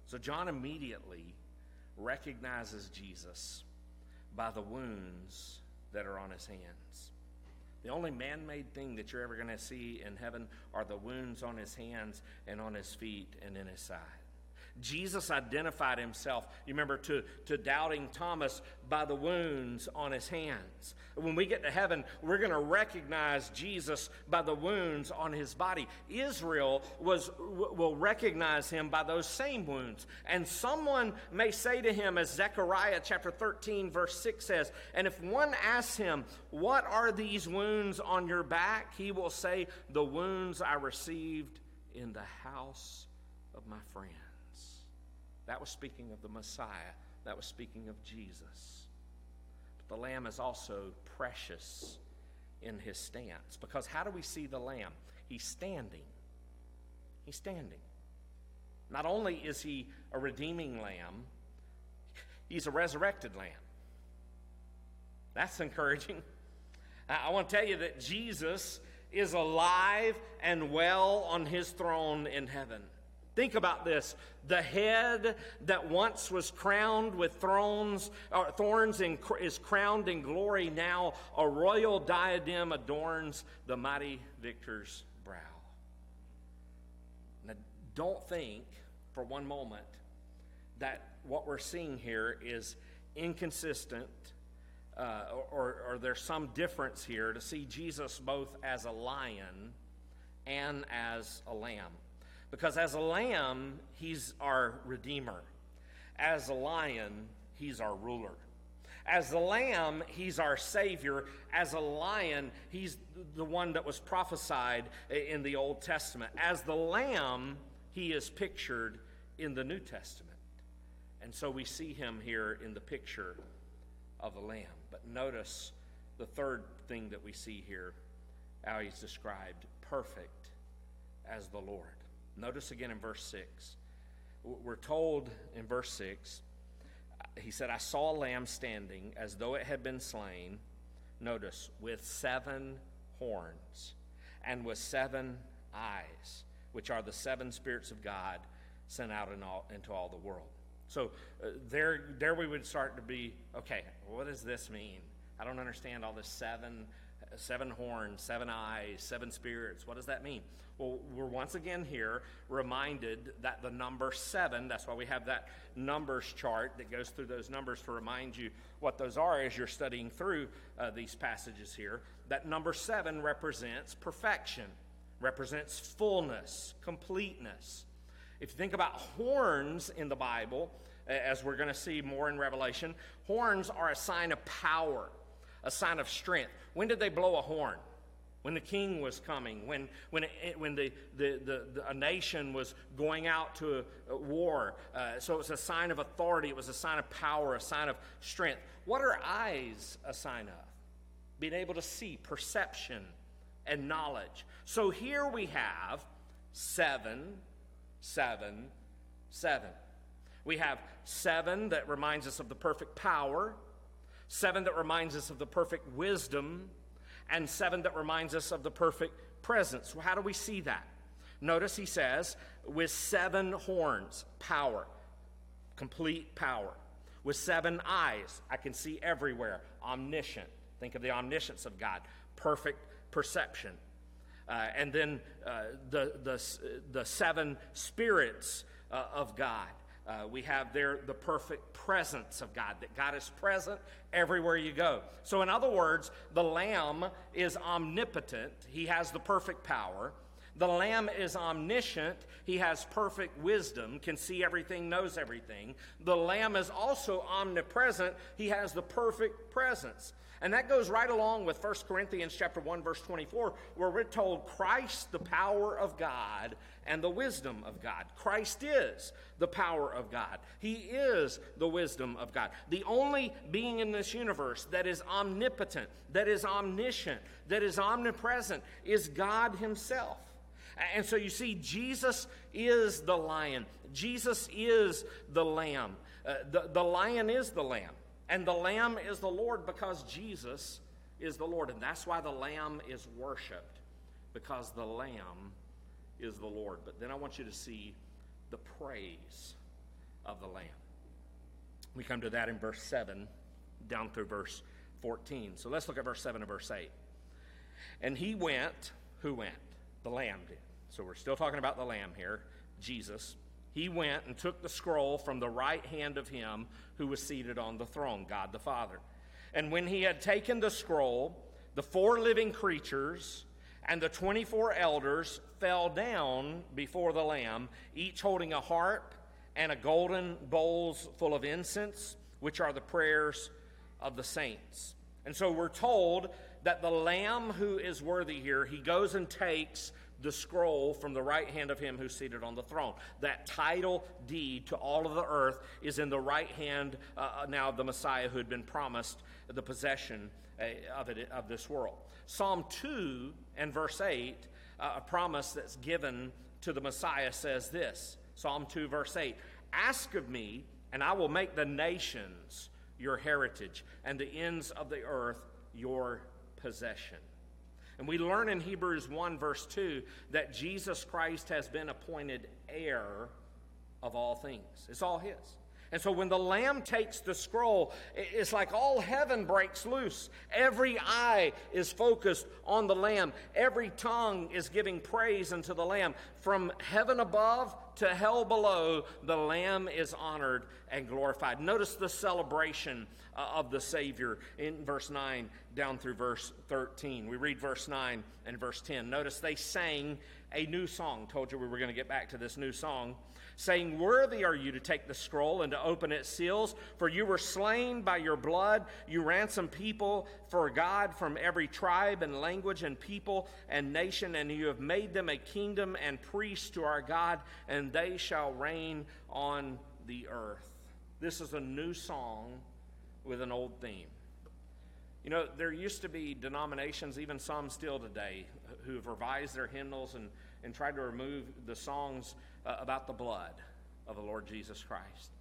So John immediately recognizes Jesus by the wounds that are on his hands. The only man made thing that you're ever going to see in heaven are the wounds on his hands and on his feet and in his side. Jesus identified himself, you remember, to, to doubting Thomas by the wounds on his hands. When we get to heaven, we're going to recognize Jesus by the wounds on his body. Israel was, will recognize him by those same wounds. And someone may say to him, as Zechariah chapter 13, verse 6 says, and if one asks him, What are these wounds on your back? he will say, The wounds I received in the house of my friend. That was speaking of the Messiah, that was speaking of Jesus. But the Lamb is also precious in his stance. Because how do we see the Lamb? He's standing. He's standing. Not only is he a redeeming lamb, he's a resurrected lamb. That's encouraging. I want to tell you that Jesus is alive and well on his throne in heaven. Think about this. The head that once was crowned with thrones, or thorns is crowned in glory now. A royal diadem adorns the mighty victor's brow. Now, don't think for one moment that what we're seeing here is inconsistent uh, or, or there's some difference here to see Jesus both as a lion and as a lamb. Because as a lamb, he's our redeemer. As a lion, he's our ruler. As the lamb, he's our savior. As a lion, he's the one that was prophesied in the Old Testament. As the lamb, he is pictured in the New Testament. And so we see him here in the picture of a lamb. But notice the third thing that we see here how he's described perfect as the Lord. Notice again in verse 6. We're told in verse 6, he said, I saw a lamb standing as though it had been slain. Notice, with seven horns and with seven eyes, which are the seven spirits of God sent out in all, into all the world. So uh, there, there we would start to be okay, what does this mean? I don't understand all this seven, seven horns, seven eyes, seven spirits. What does that mean? Well, we're once again here reminded that the number seven, that's why we have that numbers chart that goes through those numbers to remind you what those are as you're studying through uh, these passages here. That number seven represents perfection, represents fullness, completeness. If you think about horns in the Bible, as we're going to see more in Revelation, horns are a sign of power, a sign of strength. When did they blow a horn? when the king was coming, when, when, it, when the, the, the, the, a nation was going out to a, a war. Uh, so it was a sign of authority, it was a sign of power, a sign of strength. What are eyes a sign of? Being able to see, perception, and knowledge. So here we have seven, seven, seven. We have seven that reminds us of the perfect power, seven that reminds us of the perfect wisdom and seven that reminds us of the perfect presence. How do we see that? Notice he says, with seven horns, power, complete power. With seven eyes, I can see everywhere, omniscient. Think of the omniscience of God, perfect perception. Uh, and then uh, the, the, the seven spirits uh, of God. Uh, we have there the perfect presence of God, that God is present everywhere you go. So, in other words, the Lamb is omnipotent, He has the perfect power. The Lamb is omniscient. He has perfect wisdom, can see everything, knows everything. The Lamb is also omnipresent. He has the perfect presence. And that goes right along with 1 Corinthians chapter 1 verse 24 where we're told Christ the power of God and the wisdom of God. Christ is the power of God. He is the wisdom of God. The only being in this universe that is omnipotent, that is omniscient, that is omnipresent is God himself. And so you see, Jesus is the lion. Jesus is the lamb. Uh, the, the lion is the lamb. And the lamb is the Lord because Jesus is the Lord. And that's why the lamb is worshiped, because the lamb is the Lord. But then I want you to see the praise of the lamb. We come to that in verse 7 down through verse 14. So let's look at verse 7 and verse 8. And he went, who went? The lamb did. So we're still talking about the lamb here, Jesus. He went and took the scroll from the right hand of him who was seated on the throne, God the Father. And when he had taken the scroll, the four living creatures and the 24 elders fell down before the Lamb, each holding a harp and a golden bowls full of incense, which are the prayers of the saints. And so we're told that the Lamb who is worthy here, he goes and takes the scroll from the right hand of him who's seated on the throne. That title deed to all of the earth is in the right hand uh, uh now of the Messiah who had been promised the possession uh, of, it, of this world. Psalm 2 and verse 8, uh, a promise that's given to the Messiah says this Psalm 2, verse 8 Ask of me, and I will make the nations your heritage, and the ends of the earth your possession. And we learn in Hebrews 1, verse 2, that Jesus Christ has been appointed heir of all things. It's all His. And so when the Lamb takes the scroll, it's like all heaven breaks loose. Every eye is focused on the Lamb. Every tongue is giving praise unto the Lamb. From heaven above to hell below, the Lamb is honored and glorified. Notice the celebration uh, of the Savior in verse 9 down through verse 13. We read verse 9 and verse 10. Notice they sang a new song. Told you we were going to get back to this new song. Saying, Worthy are you to take the scroll and to open its seals, for you were slain by your blood. You ransomed people for God from every tribe and language and people and nation, and you have made them a kingdom and priests to our God, and they shall reign on the earth. This is a new song with an old theme. You know, there used to be denominations, even some still today, who have revised their hymnals and, and tried to remove the songs uh, about the blood of the Lord Jesus Christ.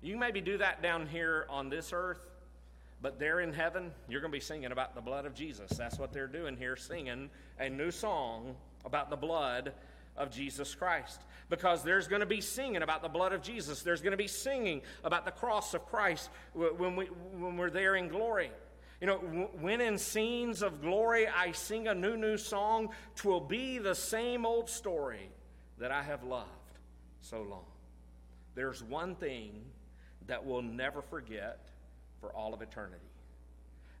You maybe do that down here on this earth, but there in heaven, you're going to be singing about the blood of Jesus. That's what they're doing here, singing a new song about the blood of Jesus Christ. Because there's going to be singing about the blood of Jesus. There's going to be singing about the cross of Christ when, we, when we're there in glory. You know, when in scenes of glory I sing a new, new song, twill be the same old story that I have loved so long. There's one thing that we'll never forget for all of eternity,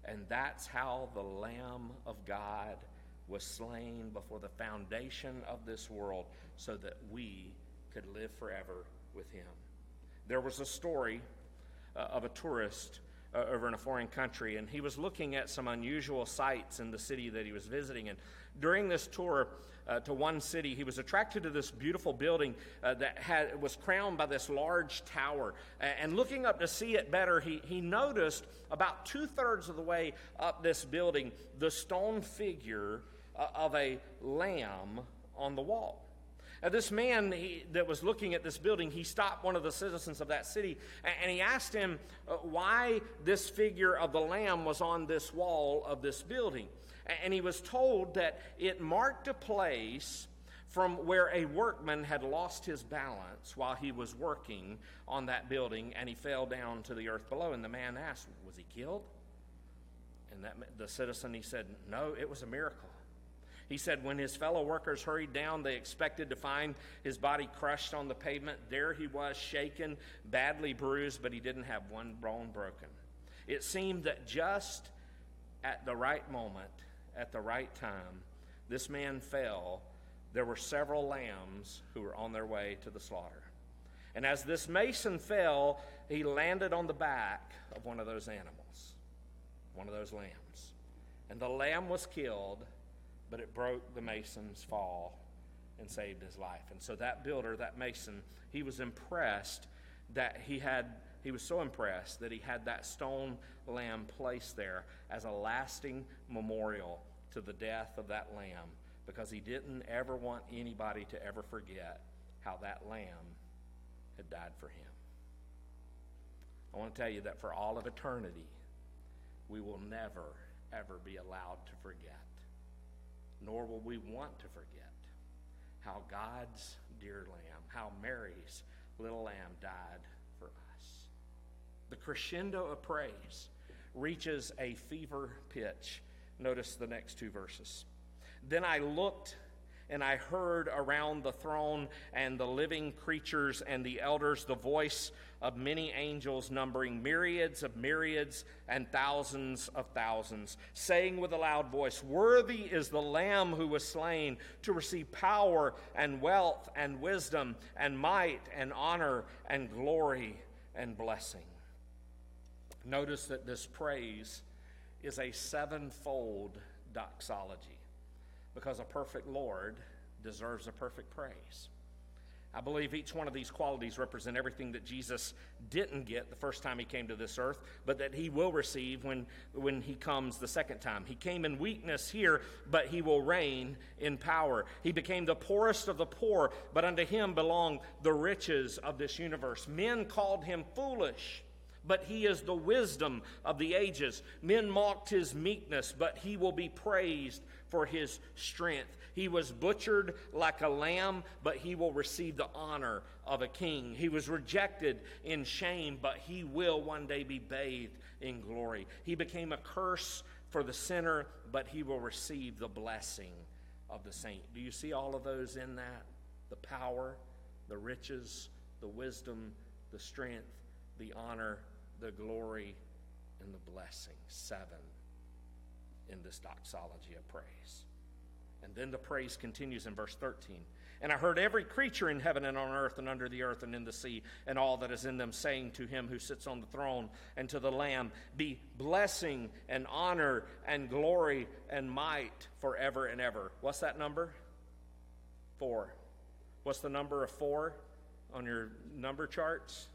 and that's how the Lamb of God was slain before the foundation of this world so that we could live forever with him. There was a story uh, of a tourist uh, over in a foreign country, and he was looking at some unusual sights in the city that he was visiting. And during this tour uh, to one city, he was attracted to this beautiful building uh, that had, was crowned by this large tower. And looking up to see it better, he, he noticed about two thirds of the way up this building the stone figure uh, of a lamb on the wall. Now, this man he, that was looking at this building, he stopped one of the citizens of that city and, and he asked him uh, why this figure of the lamb was on this wall of this building. And he was told that it marked a place from where a workman had lost his balance while he was working on that building and he fell down to the earth below. And the man asked, Was he killed? And that, the citizen, he said, No, it was a miracle. He said when his fellow workers hurried down, they expected to find his body crushed on the pavement. There he was, shaken, badly bruised, but he didn't have one bone broken. It seemed that just at the right moment, at the right time, this man fell. There were several lambs who were on their way to the slaughter. And as this mason fell, he landed on the back of one of those animals, one of those lambs. And the lamb was killed but it broke the mason's fall and saved his life. And so that builder, that mason, he was impressed that he had he was so impressed that he had that stone lamb placed there as a lasting memorial to the death of that lamb because he didn't ever want anybody to ever forget how that lamb had died for him. I want to tell you that for all of eternity, we will never, ever be allowed to forget nor will we want to forget how God's dear lamb, how Mary's little lamb died. The crescendo of praise reaches a fever pitch. Notice the next two verses. Then I looked and I heard around the throne and the living creatures and the elders the voice of many angels, numbering myriads of myriads and thousands of thousands, saying with a loud voice, Worthy is the Lamb who was slain to receive power and wealth and wisdom and might and honor and glory and blessing. Notice that this praise is a sevenfold doxology because a perfect Lord deserves a perfect praise. I believe each one of these qualities represent everything that Jesus didn't get the first time he came to this earth, but that he will receive when, when he comes the second time. He came in weakness here, but he will reign in power. He became the poorest of the poor, but unto him belong the riches of this universe. Men called him foolish but he is the wisdom of the ages. Men mocked his meekness, but he will be praised for his strength. He was butchered like a lamb, but he will receive the honor of a king. He was rejected in shame, but he will one day be bathed in glory. He became a curse for the sinner, but he will receive the blessing of the saint. Do you see all of those in that? The power, the riches, the wisdom, the strength, the honor, the glory, and the blessing. Seven in this doxology of praise. And then the praise continues in verse 13. And I heard every creature in heaven and on earth and under the earth and in the sea and all that is in them saying to him who sits on the throne and to the Lamb, Be blessing and honor and glory and might forever and ever. What's that number? Four. What's the number of four on your number charts?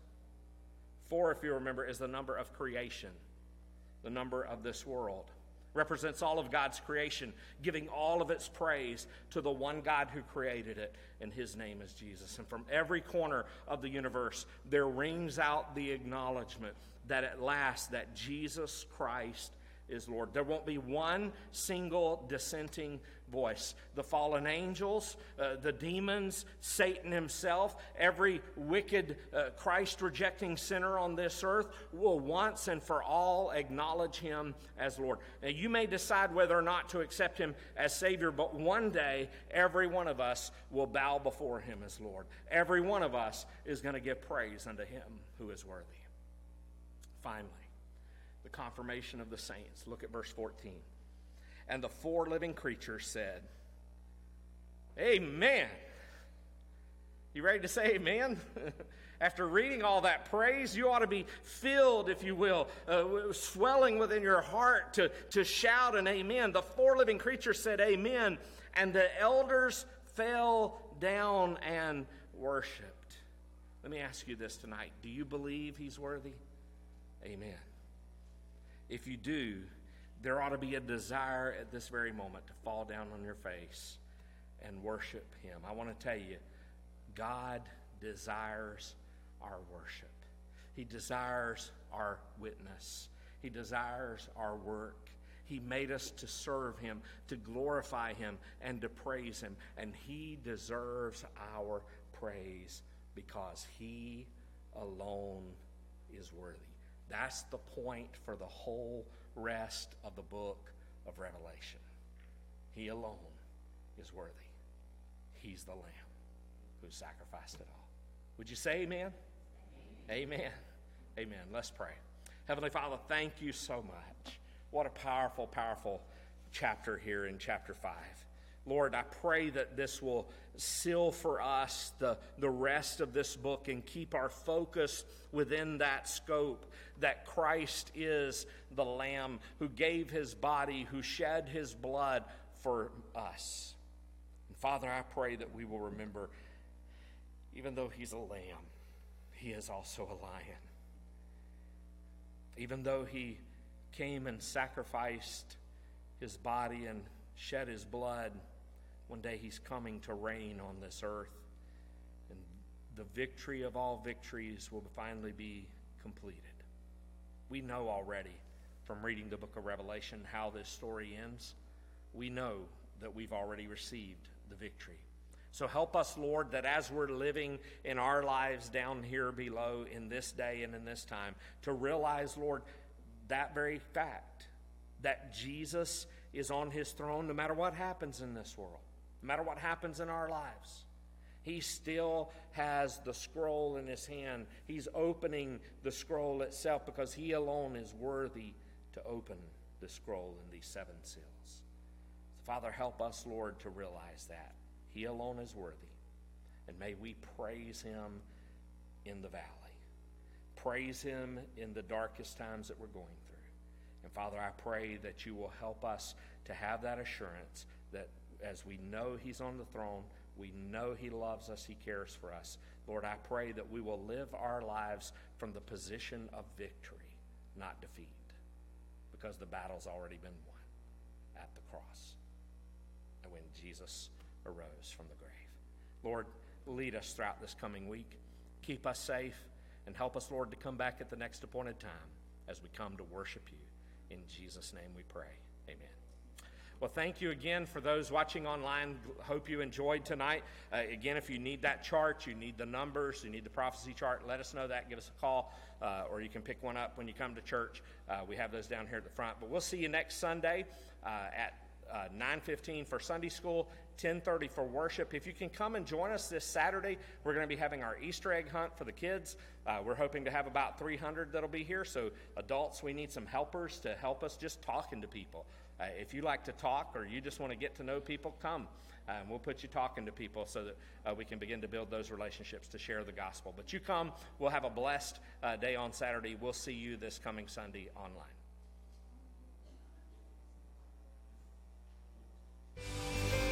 Four, if you remember, is the number of creation, the number of this world represents all of God's creation, giving all of its praise to the one God who created it, and his name is Jesus. And from every corner of the universe, there rings out the acknowledgement that at last that Jesus Christ is Lord. There won't be one single dissenting voice. The fallen angels, uh, the demons, Satan himself, every wicked, uh, Christ rejecting sinner on this earth will once and for all acknowledge him as Lord. Now, you may decide whether or not to accept him as Savior, but one day every one of us will bow before him as Lord. Every one of us is going to give praise unto him who is worthy. Finally, the confirmation of the saints. Look at verse 14. And the four living creatures said, Amen. You ready to say amen? After reading all that praise, you ought to be filled, if you will, uh, swelling within your heart to, to shout an amen. The four living creatures said amen, and the elders fell down and worshiped. Let me ask you this tonight Do you believe he's worthy? Amen. If you do, there ought to be a desire at this very moment to fall down on your face and worship Him. I want to tell you, God desires our worship, He desires our witness, He desires our work. He made us to serve Him, to glorify Him, and to praise Him. And He deserves our praise because He alone is worthy. That's the point for the whole rest of the book of Revelation. He alone is worthy. He's the Lamb who sacrificed it all. Would you say amen? Amen. Amen. amen. Let's pray. Heavenly Father, thank you so much. What a powerful, powerful chapter here in chapter 5. Lord, I pray that this will seal for us the, the rest of this book and keep our focus within that scope that Christ is the Lamb who gave his body, who shed his blood for us. And Father, I pray that we will remember, even though he's a lamb, he is also a lion. Even though he came and sacrificed his body and shed his blood one day he's coming to reign on this earth, and the victory of all victories will finally be completed. We know already from reading the book of Revelation how this story ends. We know that we've already received the victory. So help us, Lord, that as we're living in our lives down here below in this day and in this time, to realize, Lord, that very fact that Jesus is on his throne no matter what happens in this world no matter what happens in our lives. He still has the scroll in his hand. He's opening the scroll itself because he alone is worthy to open the scroll in these seven seals. Father, help us, Lord, to realize that. He alone is worthy. And may we praise him in the valley. Praise him in the darkest times that we're going through. And Father, I pray that you will help us to have that assurance that as we know He's on the throne, we know He loves us, He cares for us. Lord, I pray that we will live our lives from the position of victory, not defeat, because the battle's already been won at the cross and when Jesus arose from the grave. Lord, lead us throughout this coming week. Keep us safe and help us, Lord, to come back at the next appointed time as we come to worship you. In Jesus' name we pray. Amen. Well, thank you again for those watching online. Hope you enjoyed tonight. Uh, again, if you need that chart, you need the numbers, you need the prophecy chart, let us know that. Give us a call, uh, or you can pick one up when you come to church. Uh, we have those down here at the front. But we'll see you next Sunday uh, at 9:15 uh, for Sunday school, 10:30 for worship. If you can come and join us this Saturday, we're going to be having our Easter egg hunt for the kids. Uh, we're hoping to have about 300 that'll be here. So adults, we need some helpers to help us just talking to people. Uh, if you like to talk or you just want to get to know people, come. Uh, we'll put you talking to people so that uh, we can begin to build those relationships to share the gospel. But you come. We'll have a blessed uh, day on Saturday. We'll see you this coming Sunday online. Thank you.